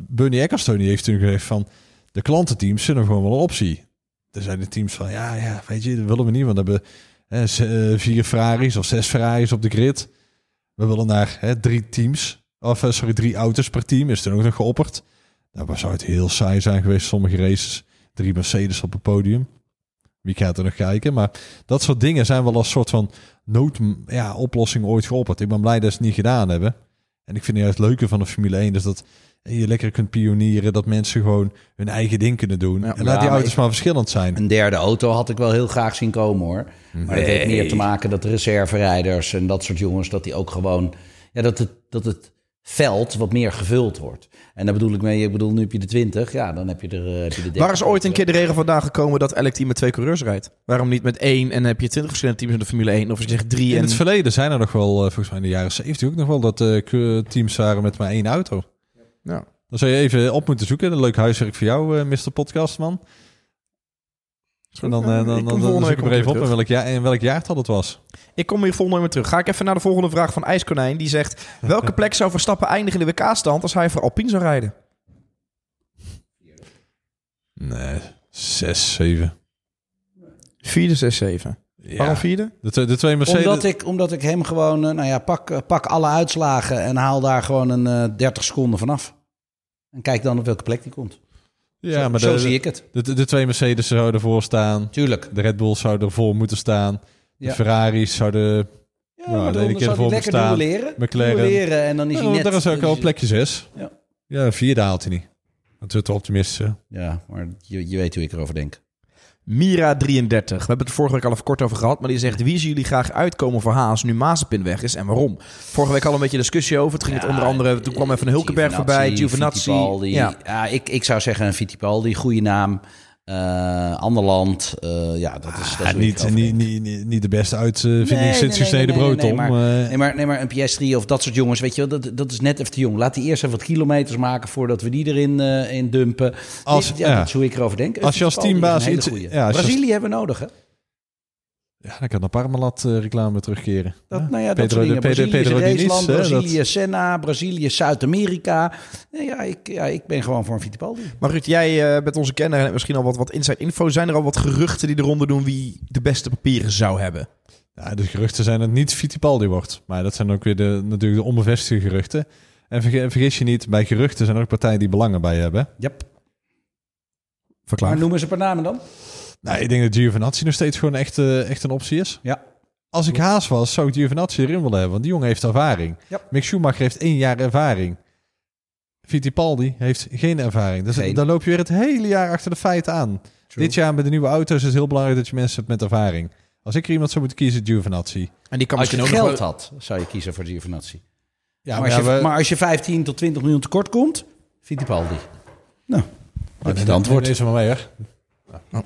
Bernie Ecclestone heeft toen gezegd van... De klantenteams zijn gewoon wel een optie. Er zijn de teams van, ja, ja, weet je, dat willen we niet. Want we hebben eh, vier Ferraris of zes Ferraris op de grid. We willen naar hè, drie teams. Of, uh, sorry, drie auto's per team. Is toen ook nog geopperd. Nou, zou het heel saai zijn geweest, sommige races drie Mercedes op het podium. Wie gaat er nog kijken? Maar dat soort dingen zijn wel als soort van noodoplossing ja, ooit geopperd. Ik ben blij dat ze het niet gedaan hebben. En ik vind juist het leuke van de Formule 1 is dat je lekker kunt pionieren. Dat mensen gewoon hun eigen ding kunnen doen. en laat die auto's maar verschillend zijn. Een derde auto had ik wel heel graag zien komen hoor. Maar het heeft meer te maken dat de reserverijders en dat soort jongens... dat die ook gewoon... Ja, dat het, dat het veld wat meer gevuld wordt. En daar bedoel ik mee, ik bedoel, nu heb je de 20, ja, dan heb je er, uh, heb je de 30. Waar is ooit een keer de regel vandaan gekomen dat elk team met twee coureurs rijdt? Waarom niet met één en heb je 20 verschillende teams in de Formule 1? Of je zegt drie In en... het verleden zijn er nog wel, uh, volgens mij in de jaren 70 ook nog wel, dat uh, teams waren met maar één auto. Ja. Dan zou je even op moeten zoeken. Een leuk huiswerk voor jou, Mr. Podcastman. En dan, dan, dan, dan, dan zoek ik er even op in welk, jaar, in welk jaartal het was. Ik kom hier volgende terug. Ga ik even naar de volgende vraag van IJskonijn. Die zegt, welke plek zou Verstappen eindigen in de WK-stand als hij voor Alpine zou rijden? Nee, 6, 7. Vierde, zes, zeven. Ja. Waarom vierde? De, twee- de twee Mercedes... Omdat ik, omdat ik hem gewoon, eh, nou ja, pak, eh, pak alle uitslagen en haal daar gewoon een eh 30 seconden vanaf. En kijk dan op welke plek die komt. Ja, zo, maar zo de, zie ik het. De, de, de twee Mercedes zouden ervoor staan. Tuurlijk. De Red Bulls zouden ervoor moeten staan. De Ja. Ferraris zouden... Ja, Nou, de ene keer ervoor bestaan. duelleren. McLaren. Duelleren en dan is hij net... daar is ook al is- plekje 6. Ja. Ja, vierde haalt hij niet. Dat is te optimist. hè. Ja, maar je, je weet hoe ik erover denk. Mira 33. We hebben het er vorige week al even kort over gehad. Maar die zegt: Wie zien jullie graag uitkomen voor Haas nu Mazepin weg is en waarom? Vorige week al een beetje discussie over. Het ging het onder andere. Toen kwam even een Hulkenberg voorbij. Giovinazzi. Ja. Ja, ik, ik zou zeggen een Fittipaldi, goede naam. Eh ander land. Eh, ja, dat is, dat is niet, niet, niet, niet, de beste uitvinding nee, sinds nee, gesneden nee, nee, brood, nee, Tom. maar- Eh, Nee maar, nee, maar een PS3 of dat soort jongens, weet je wel, dat, dat is net even te jong. Laat die eerst even wat kilometers maken voordat we die erin eh, in dumpen. Als- ja, ja. Dat is hoe ik erover denk. Als je als teambaas iets- ja, je als- Brazilië hebben we nodig, hè? Ja, dan kan de Parmalat eh, reclame terugkeren. Dat, Ja. nou ja, dat Pedro- soort dingen. de- Pedro- Brazilië Pedro dat- Brazilië Senna, Brazilië Zuid-Amerika. Nee, ja, ik, ja, ik ben gewoon voor een Fittipaldi. Maar Ruud, jij eh bent onze kenner en hebt misschien al wat, wat inside info. Zijn er al wat geruchten die de ronde doen wie de beste papieren zou hebben? Ja, de geruchten zijn dat het niet Fittipaldi wordt. Maar dat zijn ook weer de, natuurlijk de onbevestigde geruchten. En verge- vergis je niet, bij geruchten zijn er ook partijen die belangen bij hebben. Yep. Verklaar. Maar noem eens een paar namen dan. Nou, ik denk dat Giovinazzi nog steeds gewoon echt, eh, echt een optie is. Ja. Als ik haas was, zou ik Giovinazzi erin willen hebben. Want die jongen heeft ervaring. Ja. Mick Schumacher heeft één jaar ervaring. Fittipaldi heeft geen ervaring. Dus Geen. dan loop je weer het hele jaar achter de feiten aan. Dit jaar met de nieuwe auto's is het heel belangrijk dat je mensen hebt met ervaring. Als ik er iemand zou moeten kiezen, Giovinazzi. En die kan Als je ook geld nog had, zou je kiezen voor Giovinazzi. Ja, maar, als je, we- maar als je 15 tot 20 miljoen tekort komt, Fittipaldi. Nou, heb je het Nee, antwoord. Deze maar mee, hoor. wel-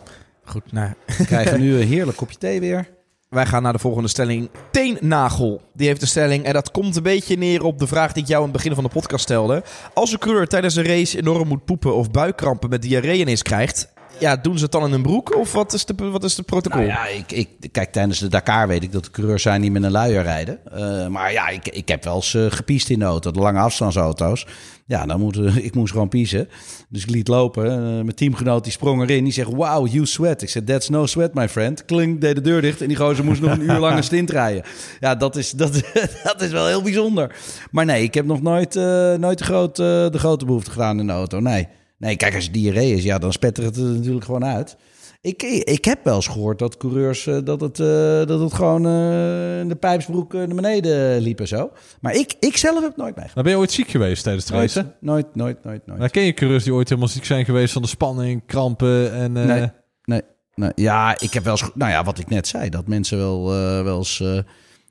Goed, nou, We krijgen nu een heerlijk kopje thee weer. Wij gaan naar de volgende stelling. Teennagel. Die heeft de stelling. En dat komt een beetje neer op de vraag die ik jou aan het begin van de podcast stelde. Als een coureur tijdens een race enorm moet poepen of buikkrampen met diarree ineens krijgt. Ja, doen ze het dan in een broek of wat is de, wat is de protocol? Nou ja, ik, ik, kijk, tijdens de Dakar weet ik dat de coureurs zijn die met een luier rijden. Eh, maar ja, ik, ik heb wel eens eh, gepiest in de auto. De lange afstandsauto's. Ja, dan moet, ik moest gewoon piezen. Dus ik liet lopen. Eh, mijn teamgenoot die sprong erin. Die zegt, wow, you sweat. Ik zei, that's no sweat, my friend. Klink, deed de deur dicht. En die gozer moest nog een uur lang een stint rijden. Ja, dat is, dat, dat is wel heel bijzonder. Maar nee, ik heb nog nooit, eh, nooit de, grote, de grote behoefte gedaan in de auto. Nee. Nee, kijk, als het diarree is, ja, dan spettert het er natuurlijk gewoon uit. Ik, ik heb wel eens gehoord dat coureurs eh, dat, het, eh, dat het gewoon eh, in de pijpsbroek naar beneden liep en zo. Maar ik, ik zelf heb het nooit meegemaakt. Maar ben je ooit ziek geweest tijdens het Nooit, racen? nooit, nooit, nooit, nooit. Nou, ken je coureurs die ooit helemaal ziek zijn geweest van de spanning, krampen en... Nee. Nee, ja, ik heb wel eens, nou ja, wat ik net zei, dat mensen wel, wel eens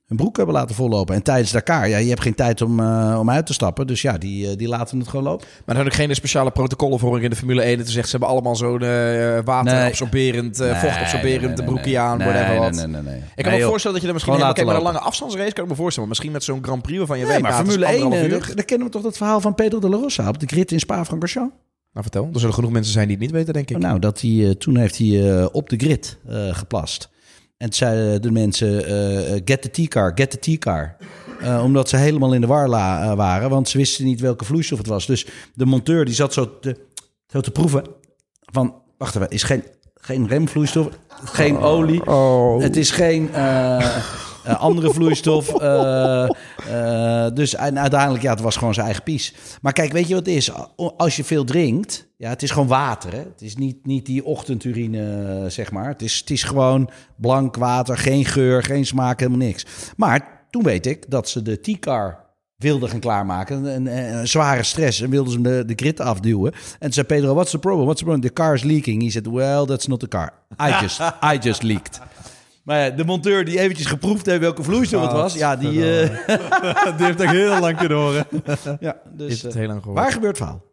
hun broek hebben laten vollopen. En tijdens Dakar, ja, je hebt geen tijd om, eh, om uit te stappen. Dus ja, die, eh, die laten het gewoon lopen. Maar er zijn ook geen speciale protocollen voor in de Formule 1. Dat ze zegt, ze hebben allemaal zo'n eh waterabsorberend, eh, vochtabsorberend broekje aan, nee, whatever nee, wat. nee, nee, nee. Ik kan Nee, me joh. voorstellen dat je er misschien... Kijk, maar een lange afstandsrace kan ik me voorstellen. Maar misschien met zo'n Grand Prix waarvan je Nee, weet... maar Formule 1, anderhalf eh, uur. daar, kennen we toch dat verhaal van Pedro de la Rosa op de grid in Spa-Francorchamps? Nou, vertel. Er zullen genoeg mensen zijn die het niet weten, denk ik. Nou, dat hij, toen heeft hij op de grid geplast. En toen zeiden de mensen, eh, eh, get the T-car, get the T-car. Eh, omdat ze helemaal in de war waren, want ze wisten niet welke vloeistof het was. Dus de monteur die zat zo te, zo te proeven van, wacht even, is geen, geen remvloeistof, geen olie. Oh. Het is geen andere vloeistof. Eh, dus en uiteindelijk, ja, het was gewoon zijn eigen pies. Maar kijk, weet je wat het is? Als je veel drinkt, ja, het is gewoon water. Hè? Het is niet, niet die ochtendurine, zeg maar. Het is, het is gewoon blank water, geen geur, geen smaak, helemaal niks. Maar toen weet ik dat ze de T-car wilden gaan klaarmaken. Een, een, zware stress. En wilden ze de, de grid afduwen. En zei Pedro, what's the problem? What's the problem? The car is leaking. He said, well, that's not the car. I just, I just leaked. Maar ja, de monteur die eventjes geproefd heeft welke vloeistof het was. Ja, die... eh, Die heeft echt heel lang kunnen horen. ja, dus, Is het eh, heel lang gehoord. waar gebeurt het verhaal?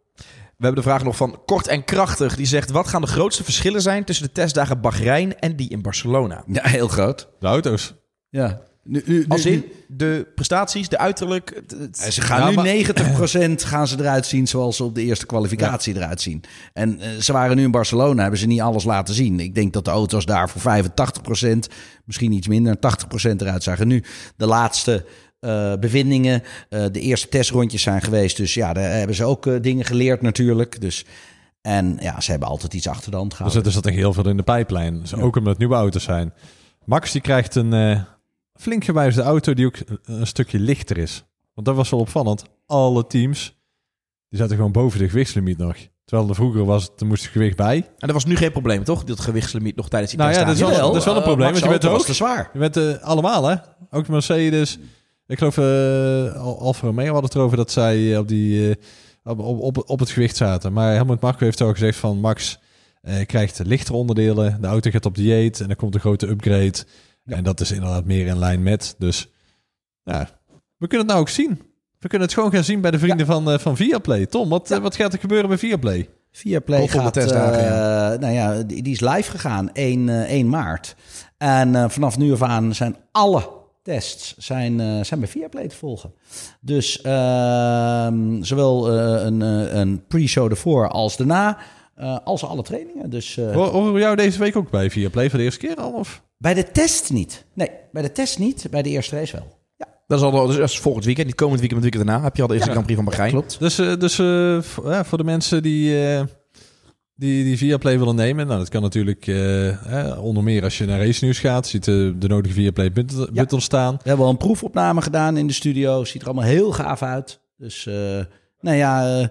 We hebben de vraag nog van Kort en Krachtig. Die zegt, wat gaan de grootste verschillen zijn tussen de testdagen Bahrein en die in Barcelona? Ja, heel groot. De auto's. Ja. Nu, nu, nu- Als in de prestaties, de uiterlijk. het- ze gaan nu maar- 90% gaan ze eruit zien zoals ze op de eerste kwalificatie eruit zien. En eh, ze waren nu in Barcelona, hebben ze niet alles laten zien. Ik denk dat de auto's daar voor 85%, misschien iets minder, 80% eruit zagen. Nu de laatste eh, bevindingen, eh, de eerste testrondjes zijn geweest. Dus ja, daar hebben ze ook dingen geleerd natuurlijk. Dus En ja, ze hebben altijd iets achter de hand gehad. Dus er zat er heel veel in de pijplijn. Dus Ook omdat het nieuwe auto's zijn. Max die krijgt een flink gewijzigde auto die ook een, stukje lichter is. Want dat was wel opvallend. Alle teams die zaten gewoon boven de gewichtslimiet nog. Terwijl er vroeger was, er moest gewicht bij. En dat was nu geen probleem, toch? Dat gewichtslimiet nog tijdens die Nou ja, dat is wel, dat is wel een uh, probleem. want je bent ook te zwaar. Je bent uh, allemaal, hè? Ook Mercedes. Ik geloof uh, Alfa Romeo hadden het erover dat zij op die op, op, op het gewicht zaten. Maar Helmut Marko heeft al gezegd van Max krijgt lichtere onderdelen. De auto gaat op dieet en er komt een grote upgrade. En dat is inderdaad meer in lijn met. Dus ja, we kunnen het nou ook zien. We kunnen het gewoon gaan zien bij de vrienden van, uh, van Viaplay. Tom, wat, uh, wat gaat er gebeuren bij Viaplay? Viaplay gaat, uh, nou ja, die, die, is live gegaan 1, 1 maart. En vanaf nu af aan zijn alle tests zijn, zijn bij Viaplay te volgen. Dus uh, zowel een, een pre-show ervoor als daarna, als alle trainingen. Dus, Horen we jou deze week ook bij Viaplay voor de eerste keer al? Of? Bij de test niet. Nee, bij de test niet. Bij de eerste race wel. Ja. Dat is al dus volgend weekend, niet komend weekend, maar het weekend daarna heb je al de eerste ja, Grand Prix van Bahrein. Klopt. Dus, dus voor de mensen die die, die Viaplay willen nemen. Nou, dat kan natuurlijk uh, onder meer als je naar Race News gaat. Ziet de, de nodige Viaplay button ja. staan. We hebben al een proefopname gedaan in de studio. Ziet er allemaal heel gaaf uit. Dus, uh, nou ja, uh,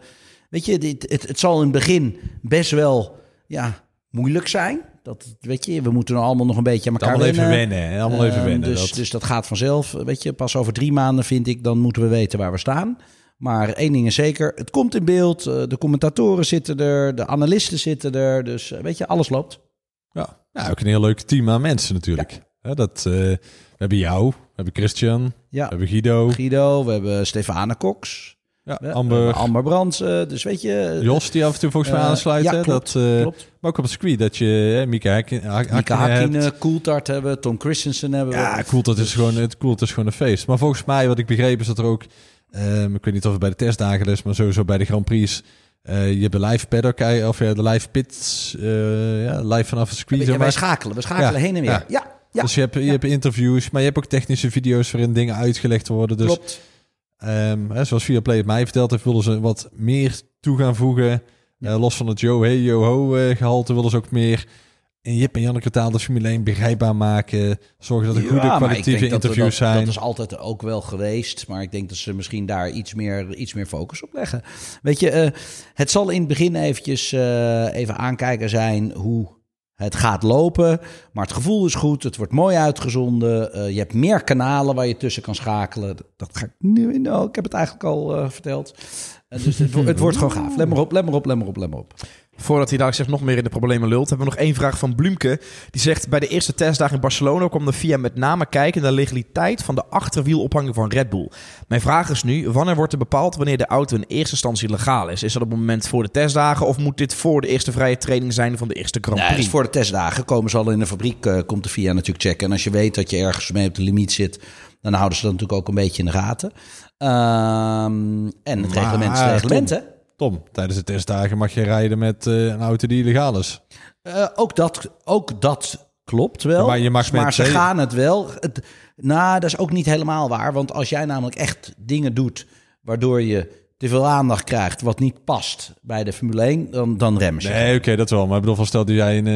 weet je, dit, het, het zal in het begin best wel ja, moeilijk zijn. Dat, weet je, we moeten allemaal nog een beetje aan elkaar allemaal wennen. Even wennen allemaal even wennen. Dus dat... dus dat gaat vanzelf. Weet je, pas over drie maanden vind ik, dan moeten we weten waar we staan. Maar één ding is zeker, het komt in beeld. Eh, de commentatoren zitten er, de analisten zitten er. Dus eh, weet je, alles loopt. Ja, ja ook een heel leuk team aan mensen natuurlijk. dat, uh, we hebben jou, we hebben Christian, ja. we hebben Guido. Guido, we hebben Stefane Cox. Ja, Amber. Amber Brandsen, dus weet je... Jos, die af en toe volgens mij aansluit. Ja, klopt, dat, klopt. Maar ook op het circuit, dat je Mika Hakkinen... Coulthard hebben, Tom Christensen hebben. Ja, Coulthard is, gewoon, het is gewoon een feest. Maar volgens mij, wat ik begreep, is dat er ook Um, ik weet niet of het bij de testdagen is, maar sowieso bij de Grand Prix. Uh, je hebt een live paddock, of uh, de live pits, uh, ja, live vanaf het circuit. Ja, wij schakelen, we schakelen heen en weer. Ja. ja. Ja, dus je hebt, je hebt interviews, maar je hebt ook technische video's waarin dingen uitgelegd worden. Dus, Klopt. Um, hè, zoals Play het mij verteld heeft, wilden ze wat meer toe gaan voegen. Uh, los van het yo hey yo ho uh, gehalte wilden ze ook meer in Jip en Janneke taal de Formule 1 begrijpbaar maken. Zorgen dat er goede kwalitatieve interviews dat, zijn. Dat is altijd ook wel geweest. Maar ik denk dat ze misschien daar iets meer, iets meer focus op leggen. Weet je, uh, het zal in het begin eventjes even aankijken zijn hoe het gaat lopen. Maar het gevoel is goed. Het wordt mooi uitgezonden. Uh, je hebt meer kanalen waar je tussen kan schakelen. Dat ga ik nu... Nou, ik heb het eigenlijk al verteld. dus het, het, wordt gewoon gaaf. Let maar op, let maar op, let maar op, let maar op. Voordat hij daar zich nog meer in de problemen lult, hebben we nog één vraag van Blumke. Die zegt: Bij de eerste testdag in Barcelona kwam de FIA met name kijken naar de legaliteit van de achterwielophanging van Red Bull. Mijn vraag is nu: wanneer wordt er bepaald wanneer de auto in eerste instantie legaal is? Is dat op het moment voor de testdagen of moet dit voor de eerste vrije training zijn van de eerste Grand Prix? Nee, voor de testdagen. Komen ze al in de fabriek, uh, komt de FIA natuurlijk checken. En als je weet dat je ergens mee op de limiet zit, dan houden ze dat natuurlijk ook een beetje in de gaten. Um, en het maar, reglement is het reglement, hè? Tom, tijdens de testdagen mag je rijden met uh, een auto die illegaal is. Uh, ook, dat, ook dat klopt wel. maar je mag maar ze gaan het wel. Het, nou, dat is ook niet helemaal waar. Want als jij namelijk echt dingen doet waardoor je te veel aandacht krijgt wat niet past bij de Formule 1, dan, dan remmen ze. Nee, oké, dat wel. Maar ik bedoel, van stel dat jij een,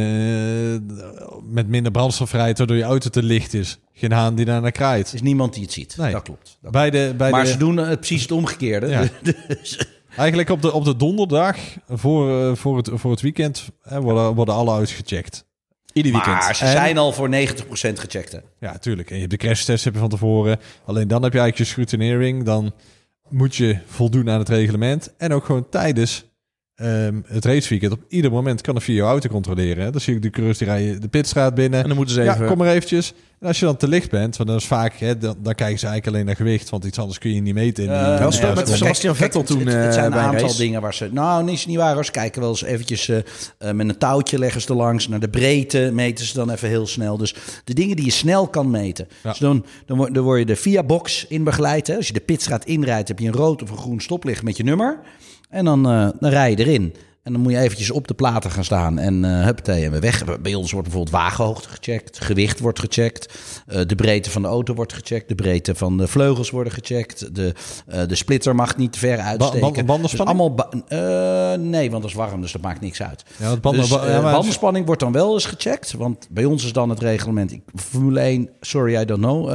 uh, met minder brandstof rijdt, waardoor je auto te licht is. Geen haan die daar naar kraait. Er is niemand die het ziet. Nee. Dat klopt. Dat bij de, bij maar de... ze doen precies het omgekeerde. Ja. Dus- Eigenlijk op de, op de donderdag voor, uh, voor, het, voor het weekend hè, worden, worden alle auto's gecheckt. Ieder weekend. Maar ze zijn al voor 90% gecheckt. Hè? Ja, tuurlijk. En je hebt de crashtest heb je van tevoren. Alleen dan heb je eigenlijk je scrutinering. Dan moet je voldoen aan het reglement. En ook gewoon tijdens um, het raceweekend. Op ieder moment kan een via je auto controleren. Hè? Dan zie ik de coureurs die rijden de pitstraat binnen. En dan moeten ze even... Ja, kom maar eventjes. En als je dan te licht bent, want dan is vaak, hè, dan, dan kijken ze eigenlijk alleen naar gewicht, want iets anders kun je niet meten. In uh, wel met Sebastian Vettel toen. Het, het, zijn een aantal dingen waar ze. Nou, is niet waar. Ze kijken wel eens eventjes uh, met een touwtje leggen ze er langs. Naar de breedte meten ze dan even heel snel. Dus de dingen die je snel kan meten. Ja. Dus dan, dan, dan word je de via box in begeleid. Hè. Als je de pitstraat inrijdt, heb je een rood of een groen stoplicht met je nummer. En dan, uh, dan rij je erin. En dan moet je eventjes op de platen gaan staan en uh, huppatee en we weg. Bij ons wordt bijvoorbeeld wagenhoogte gecheckt, gewicht wordt gecheckt, uh, de breedte van de auto wordt gecheckt, de breedte van de vleugels worden gecheckt, de, uh, de splitter mag niet te ver uitsteken. Ba bandenspanning? Dus allemaal nee, want dat is warm, dus dat maakt niks uit. Ja, banden, dus, ja, bandenspanning wordt dan wel eens gecheckt, want bij ons is dan het reglement, ik, Formule 1, sorry I don't know,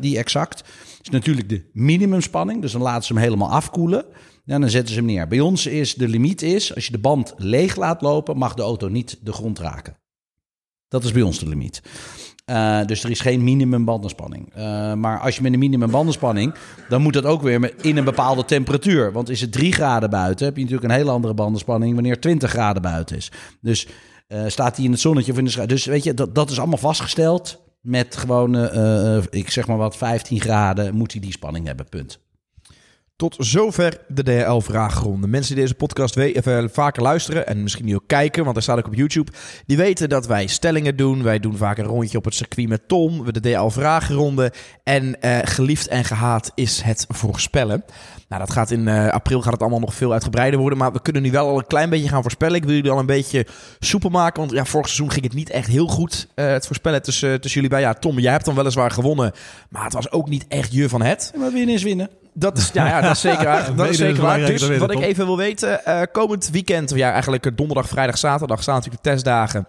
die exact, is natuurlijk de minimumspanning, dus dan laten ze hem helemaal afkoelen. Ja, dan zetten ze hem neer. Bij ons is de limiet is, als je de band leeg laat lopen, mag de auto niet de grond raken. Dat is bij ons de limiet. Uh, dus er is geen minimum bandenspanning. Uh, maar als je met een minimum bandenspanning, dan moet dat ook weer in een bepaalde temperatuur. Want is het 3 graden buiten, heb je natuurlijk een hele andere bandenspanning wanneer 20 graden buiten is. Dus uh, staat hij in het zonnetje of in de schaduw. Dus weet je, dat, dat is allemaal vastgesteld. Met gewoon, ik zeg maar wat, 15 graden moet hij die spanning hebben, punt. Tot zover de DHL-vraagronde. Mensen die deze podcast even vaker luisteren en misschien nu ook kijken, want hij staat ook op YouTube, die weten dat wij stellingen doen. Wij doen vaak een rondje op het circuit met Tom, de DHL-vraagronde. En uh, geliefd en gehaat is het voorspellen. Nou, dat gaat in uh, april gaat het allemaal nog veel uitgebreider worden, maar we kunnen nu wel al een klein beetje gaan voorspellen. Ik wil jullie al een beetje soepel maken, want ja, vorig seizoen ging het niet echt heel goed, het voorspellen tussen, tussen jullie bij. Ja, Tom, jij hebt dan weliswaar gewonnen, maar het was ook niet echt je van het. maar winnen is winnen. Dat is, ja, ja, dat is zeker waar. dat is zeker waar. Dus wat ik even wil weten, uh, komend weekend, ja, eigenlijk donderdag, vrijdag, zaterdag staan natuurlijk de testdagen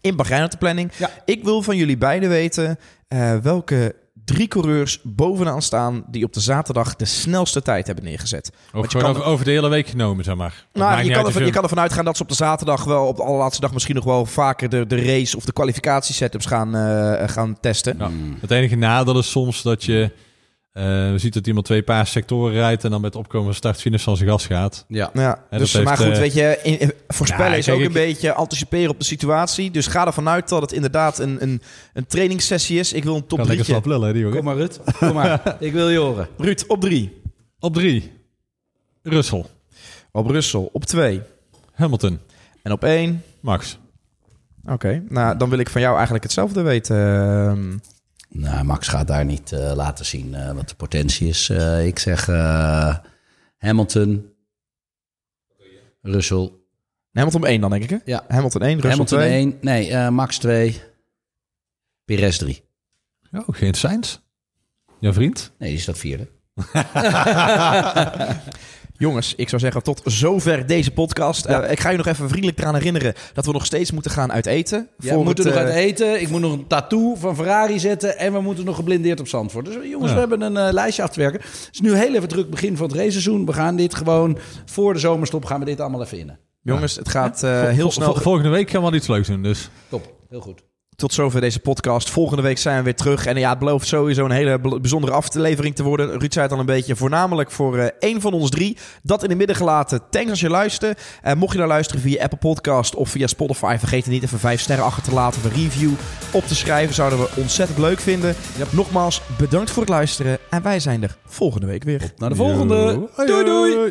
in Bahrein op de planning. Ja. Ik wil van jullie beiden weten uh, welke drie coureurs bovenaan staan die op de zaterdag de snelste tijd hebben neergezet. Of je kan over, over, de hele week genomen, zeg maar. Nou, je kan, ervan, je kan ervan uitgaan dat ze op de zaterdag wel, op de allerlaatste dag misschien nog wel vaker de, de race of de kwalificatiesetups gaan, uh, gaan testen. Het enige nadeel is soms dat je uh, we zien dat iemand twee paar sectoren rijdt en dan met opkomen start-finish van zijn gas gaat. Ja, ja. dus heeft, maar goed, uh, weet je, in, in, voorspellen ja, is ook ik, een beetje anticiperen op de situatie. Dus ga ervan uit dat het inderdaad een, een, een trainingssessie is. Ik wil een top 3. Lekker slap lullen, die Kom maar, Ruud. Kom maar. ik wil je horen. Ruud, op drie. Op drie. Russell. Op Russell. Op twee. Hamilton. En op één. Max. Oké, okay. nou dan wil ik van jou eigenlijk hetzelfde weten. Nou, Max gaat daar niet uh, laten zien uh, wat de potentie is. Uh, ik zeg Hamilton, Russell. Hamilton 1 dan, denk ik, hè? Ja. Hamilton 1, Russell Hamilton 2. 1, nee, Max 2, Perez 3. Oh, geen Sainz? Jouw vriend? Nee, die staat vierde. Jongens, ik zou zeggen tot zover deze podcast. Ja. Uh, ik ga je nog even vriendelijk eraan herinneren dat we nog steeds moeten gaan uit eten. Ja, we moeten het, nog uh... uit eten. Ik moet nog een tattoo van Ferrari zetten. En we moeten nog geblindeerd op Zandvoort. Dus jongens, ja. we hebben een uh, lijstje af te werken. Het is nu heel even druk begin van het raceseizoen. We gaan dit gewoon voor de zomerstop gaan we dit allemaal even in. Jongens, het gaat heel snel. Volgende week gaan we iets leuks doen. Dus. Top, heel goed. Tot zover deze podcast. Volgende week zijn we weer terug. En ja, het belooft sowieso een hele bijzondere aflevering te worden. Ruud zei het al een beetje. Voornamelijk voor uh, één van ons drie. Dat in het midden gelaten. Thanks als je luistert. Uh, mocht je nou luisteren via Apple Podcast of via Spotify. Vergeet er niet even vijf sterren achter te laten. Of een review op te schrijven. Zouden we ontzettend leuk vinden. Yep. Nogmaals, bedankt voor het luisteren. En wij zijn er volgende week weer. Op naar de volgende. Yo. Doei doei.